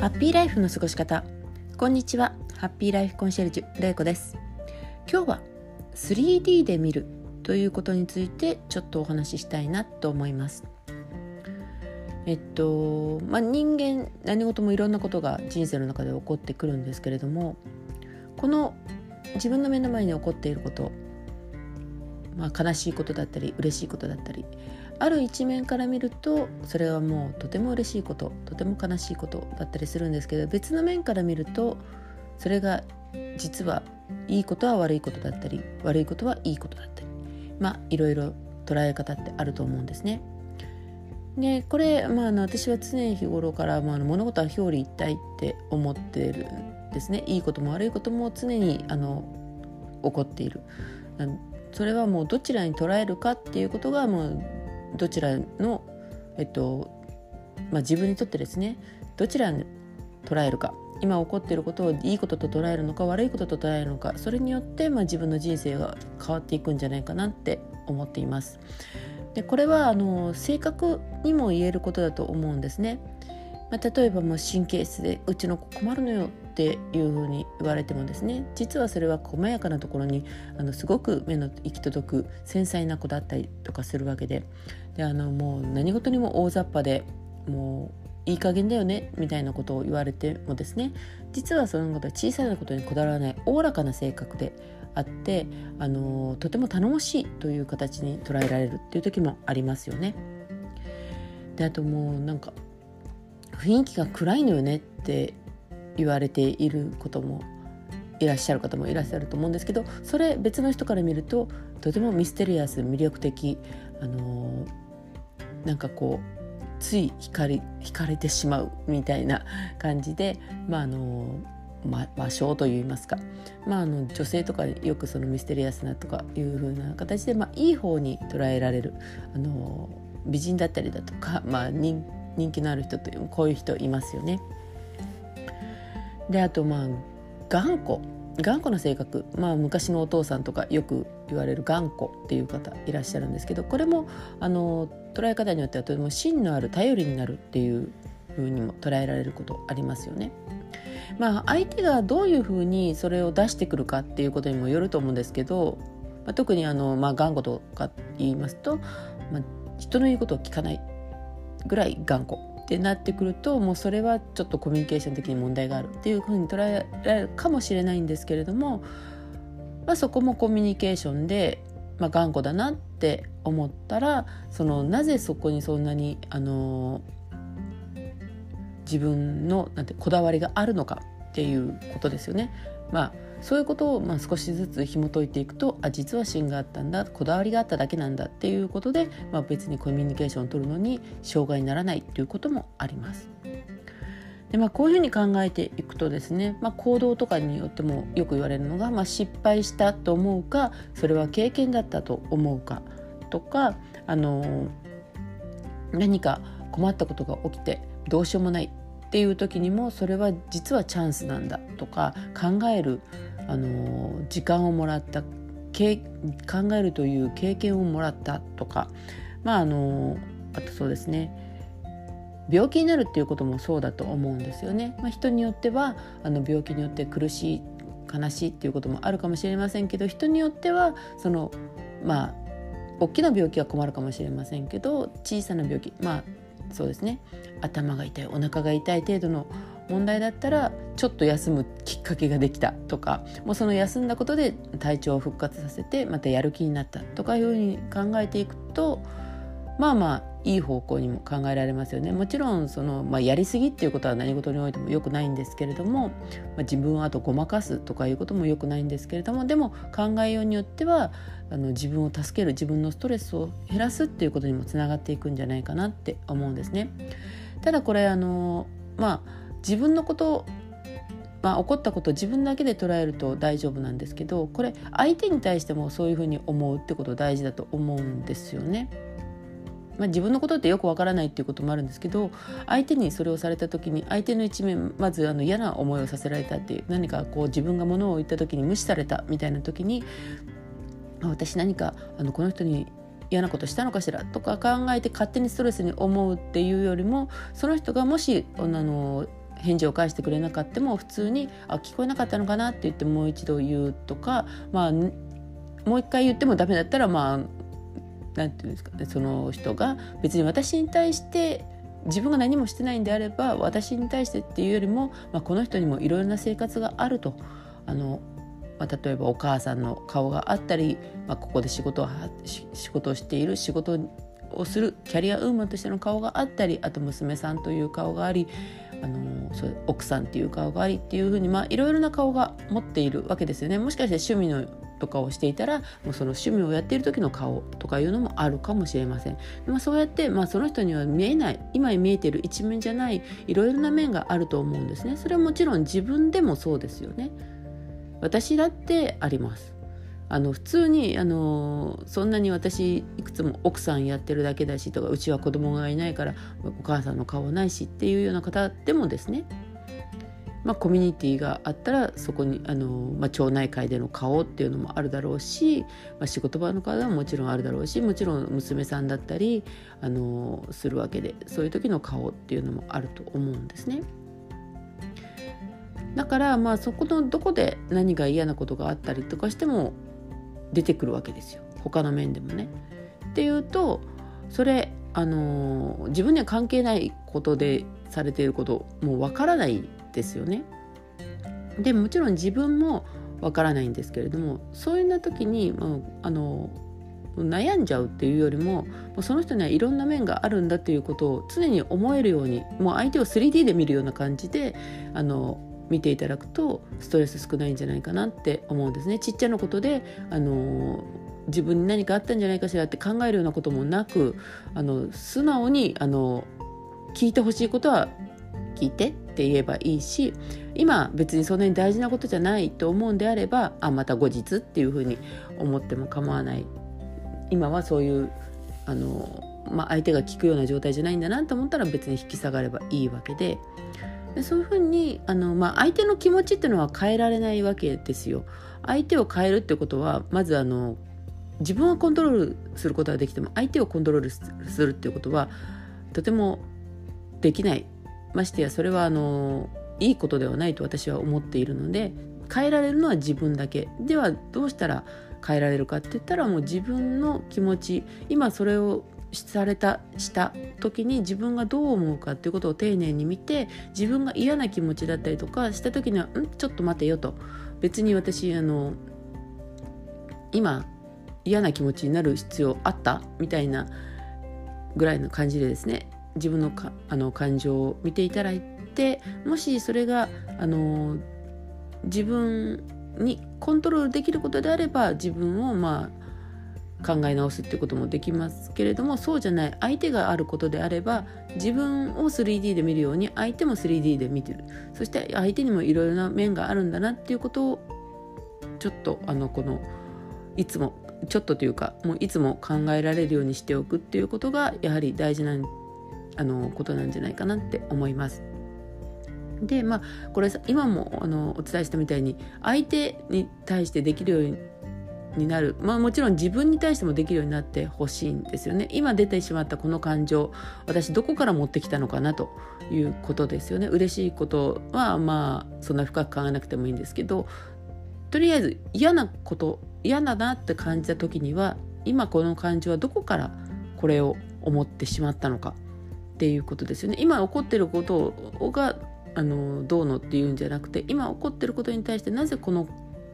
ハッピーライフの過ごし方。こんにちは。ハッピーライフコンシェルジュれいこです。今日は 3D で見るということについてちょっとお話ししたいなと思います。えっとまあ人間何事もいろんなことが人生の中で起こってくるんですけれどもこの自分の目の前に起こっていることまあ、悲しいことだったり嬉しいことだったりある一面から見るとそれはもうとても嬉しいこととても悲しいことだったりするんですけど別の面から見るとそれが実はいいことは悪いことだったり悪いことはいいことだったりまあいろいろ捉え方ってあると思うんですね。でこれ、まあ、あの私は常日頃から、まあ、物事は表裏一体って思ってるんですねいいことも悪いことも常にあの起こっているそれはもうどちらに捉えるかっていうことがもうどちらの、えっとまあ、自分にとってですねどちらに捉えるか今起こっていることをいいことと捉えるのか悪いことと捉えるのかそれによって、まあ、自分の人生が変わっていくんじゃないかなって思っています。でこれはあの性格にも言えることだと思うんですね。まあ、例えばもう神経質でうちの子困るのよっていうふうに言われてもですね実はそれは細やかなところにあのすごく目の行き届く繊細な子だったりとかするわけでであのもう何事にも大雑把でもういい加減だよねみたいなことを言われてもですね実はそのことは小さなことにこだわらないおおらかな性格であってあのとても頼もしいという形に捉えられるっていう時もありますよね。であともうなんか雰囲気が暗いのよねって言われていることもいらっしゃる方もいらっしゃると思うんですけどそれ別の人から見るととてもミステリアス魅力的あのー、なんかこうつい惹かれ惹かれてしまうみたいな感じでまああのま、魔性といいますか、まあ、あの女性とかよくそのミステリアスなとかいう風な形で、まあ、いい方に捉えられるあの美人だったりだとか、まあ、人人気のある人というこういう人いますよね。であとまあ頑固頑固な性格、まあ、昔のお父さんとかよく言われる頑固っていう方いらっしゃるんですけどこれもあの捉え方によってはとても芯のある頼りになるっていうふうにも捉えられることありますよね。まあ、相手がどういうふうにそれを出してくるかっていうことにもよると思うんですけど、まあ、特にあの、まあ、頑固とか言いますと、まあ、人の言うことを聞かないぐらい頑固ってなってくるともうそれはちょっとコミュニケーション的に問題があるっていうふうに捉えられるかもしれないんですけれども、まあ、そこもコミュニケーションで、まあ、頑固だなって思ったらそのなぜそこにそんなにあの自分のなんてこだわりがあるのかっていうことですよね。まあそういうことをまあ少しずつ紐解いていくとあ実は芯があったんだこだわりがあっただけなんだっていうことで、まあ、別にコミュニケーションを取るのに障害にならないということもあります。でまあ、こういうふうに考えていくとですね、まあ、行動とかによってもよく言われるのが、まあ、失敗したと思うかそれは経験だったと思うかとかあの何か困ったことが起きてどうしようもないっていう時にもそれは実はチャンスなんだとか考えるあの時間をもらった考えるという経験をもらったとかまああのあとそうですね病気になるっていうこともそうだと思うんですよね。まあ、人によってはあの病気によって苦しい悲しいっていうこともあるかもしれませんけど人によってはそのまあ大きな病気は困るかもしれませんけど小さな病気まあそうですね頭が痛いお腹が痛い程度の問題だったらちょっと休むきっかけができたとかもうその休んだことで体調を復活させてまたやる気になったとかいうふうに考えていくとまあまあいい方向にも考えられますよねもちろんその、まあ、やりすぎっていうことは何事においても良くないんですけれども、まあ、自分をあとごまかすとかいうことも良くないんですけれどもでも考えようによってはあの自分を助ける自分のストレスを減らすっていうことにもつながっていくんじゃないかなって思うんですね。ただこれあのまあ自分のことまあ、起こったことを自分だけで捉えると大丈夫なんですけどこれ相手に対してもそういうふうに思うってこと大事だと思うんですよね。まあ、自分のことってよくわからないっていうこともあるんですけど相手にそれをされた時に相手の一面まずあの嫌な思いをさせられたっていう何かこう自分が物を言った時に無視されたみたいな時に私何かあのこの人に嫌なことしたのかしらとか考えて勝手にストレスに思うっていうよりもその人がもしあの返事を返してくれなかったも普通に「あ聞こえなかったのかな」って言ってもう一度言うとかまあもう一回言ってもダメだったらまあなんていうんですかねその人が別に私に対して自分が何もしてないんであれば私に対してっていうよりも、まあ、この人にもいろいろな生活があると。あの、まあ、例えばお母さんの顔があったり、まあ、ここで仕事を仕事をしている仕事をするキャリアウーマンとしての顔があったりあと娘さんという顔がありあのそう奥さんっていう顔がありっていうふうにいろいろな顔が持っているわけですよね。もしかして趣味のとかをしていたらもうその趣味をやっている時の顔とかいうのもあるかもしれません。まあ、そうやって、まあ、その人には見えない今見えている一面じゃないいろいろな面があると思うんですね。それはもちろん自分でもそうですよね。私だってあります。あの普通にあのそんなに私いくつも奥さんやってるだけだしとかうちは子供がいないからお母さんの顔ないしっていうような方でもですねまあ、コミュニティがあったらそこにあの、まあ、町内会での顔っていうのもあるだろうし、まあ、仕事場の顔はもちろんあるだろうしもちろん娘さんだったりあのするわけでそういう時の顔っていうのもあると思うんですね。だからまあそこのどこで何が嫌なことがあったりとかしても出てくるわけですよ他の面でもね。っていうとそれあの自分には関係ないことでされていることもうわからないですよね。でもちろん自分もわからないんですけれどもそういうな時に、まあ、あの悩んじゃうっていうよりもその人にはいろんな面があるんだっていうことを常に思えるようにもう相手を 3D で見るような感じであの見ていただくとストレス少ないんじゃないかなって思うんですね。ちっちゃなことであの自分に何かあったんじゃないかしらって考えるようなこともなくあの素直にあの聞いてほしいことは聞いてって言えばいいし今別にそんなに大事なことじゃないと思うんであればあまた後日っていうふうに思っても構わない今はそういうあの、まあ、相手が聞くような状態じゃないんだなと思ったら別に引き下がればいいわけででそういうふうにあの、まあ、相手の気持ちっていうのは変えられないわけですよ。相手を変えるってことはまずあの自分をコントロールすることはできても相手をコントロールするっていうことはとてもできないましてやそれはあのいいことではないと私は思っているので変えられるのは自分だけではどうしたら変えられるかって言ったらもう自分の気持ち今それをされたした時に自分がどう思うかっていうことを丁寧に見て自分が嫌な気持ちだったりとかした時には「んちょっと待てよ」と。別に私あの今嫌な気持ちになる必要あった？みたいなぐらいの感じでですね自分のかあの感情を見ていただいてもしそれがあの自分にコントロールできることであれば自分をまあ考え直すっていうこともできますけれどもそうじゃない相手があることであれば自分を 3D で見るように相手も 3D で見てるそして相手にもいろいろな面があるんだなっていうことをちょっとあのこのいつもちょっとというかもういつも考えられるようにしておくっていうことがやはり大事なあのことなんじゃないかなって思います。でまあこれ今もあのお伝えしたみたいに相手に対してできるようにになる。まあもちろん自分に対してもできるようになってほしいんですよね。今出てしまったこの感情私どこから持ってきたのかなということですよね。嬉しいことはまあそんな深く考えなくてもいいんですけどとりあえず嫌なこと嫌だなって感じた時には今この感情はどこからこれを思ってしまったのかっていうことですよね。今起こってることがあのどうのっていうんじゃなくて今起こってることに対してなぜこの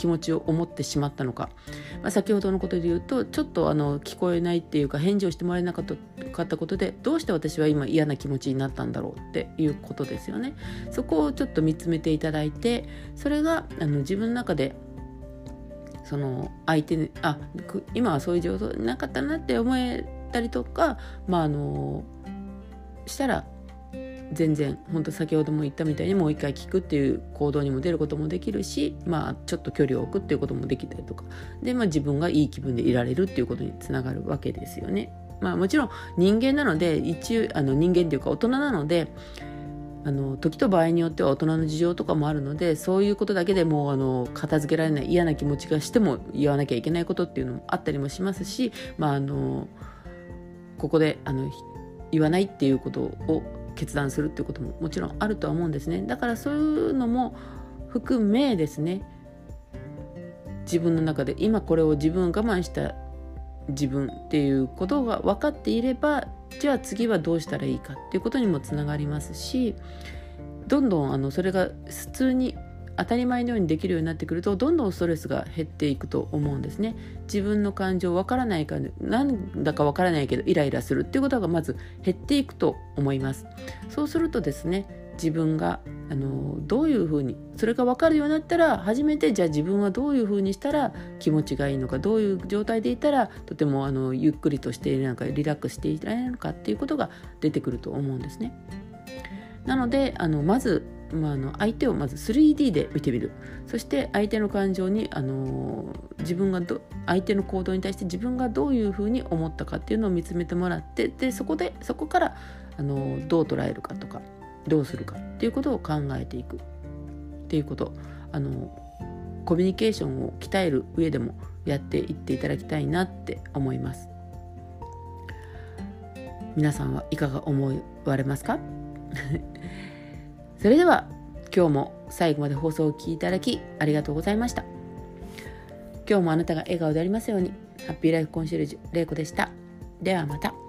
気持ちを思ってしまったのか、まあ、先ほどのことで言うとちょっとあの聞こえないっていうか返事をしてもらえなかったことでどうして私は今嫌な気持ちになったんだろうっていうことですよね。そこをちょっと見つめていただいてそれがあの自分の中でその相手にあ今はそういう状況なかったなって思えたりとかまああのしたら全然本当先ほども言ったみたいにもう一回聞くっていう行動にも出ることもできるしまあちょっと距離を置くっていうこともできたりとかで、まあ、自分がいい気分でいられるっていうことにつながるわけですよね。まあもちろん人間なので一応あの人間っていうか大人なのであの時と場合によっては大人の事情とかもあるのでそういうことだけでもうあの片付けられない嫌な気持ちがしても言わなきゃいけないことっていうのもあったりもしますしまああのここであの言わないっていうことを決断するっていうことももちろんあるとは思うんですね。だからそういうのも含めですね。自分の中で今これを自分我慢した自分っていうことが分かっていればじゃあ次はどうしたらいいかっていうことにもつながりますしどんどんあのそれが普通に当たり前のようにできるようになってくるとどんどんストレスが減っていくと思うんですね自分の感情わからないかなんだかわからないけどイライラするっていうことがまず減っていくと思いますそうするとですね自分があのどういうふうにそれが分かるようになったら初めてじゃあ自分はどういうふうにしたら気持ちがいいのかどういう状態でいたらとてもあのゆっくりとしているのかリラックスしていられるのかっていうことが出てくると思うんですね。なのであのまずまあ、あの相手をまず 3D で見てみる。そして相手の感情に、あの自分がど相手の行動に対して自分がどういうふうに思ったかっていうのを見つめてもらってでそこでそこから、あのどう捉えるかとかどうするかっていうことを考えていく。っていうこと。あのコミュニケーションを鍛える上でもやっていっていただきたいなって思います。皆さんはいかが思われますか？それでは今日も最後まで放送を聞いていただきありがとうございました。今日もあなたが笑顔でありますようにハッピーライフコンシェルジュ玲子でした。ではまた。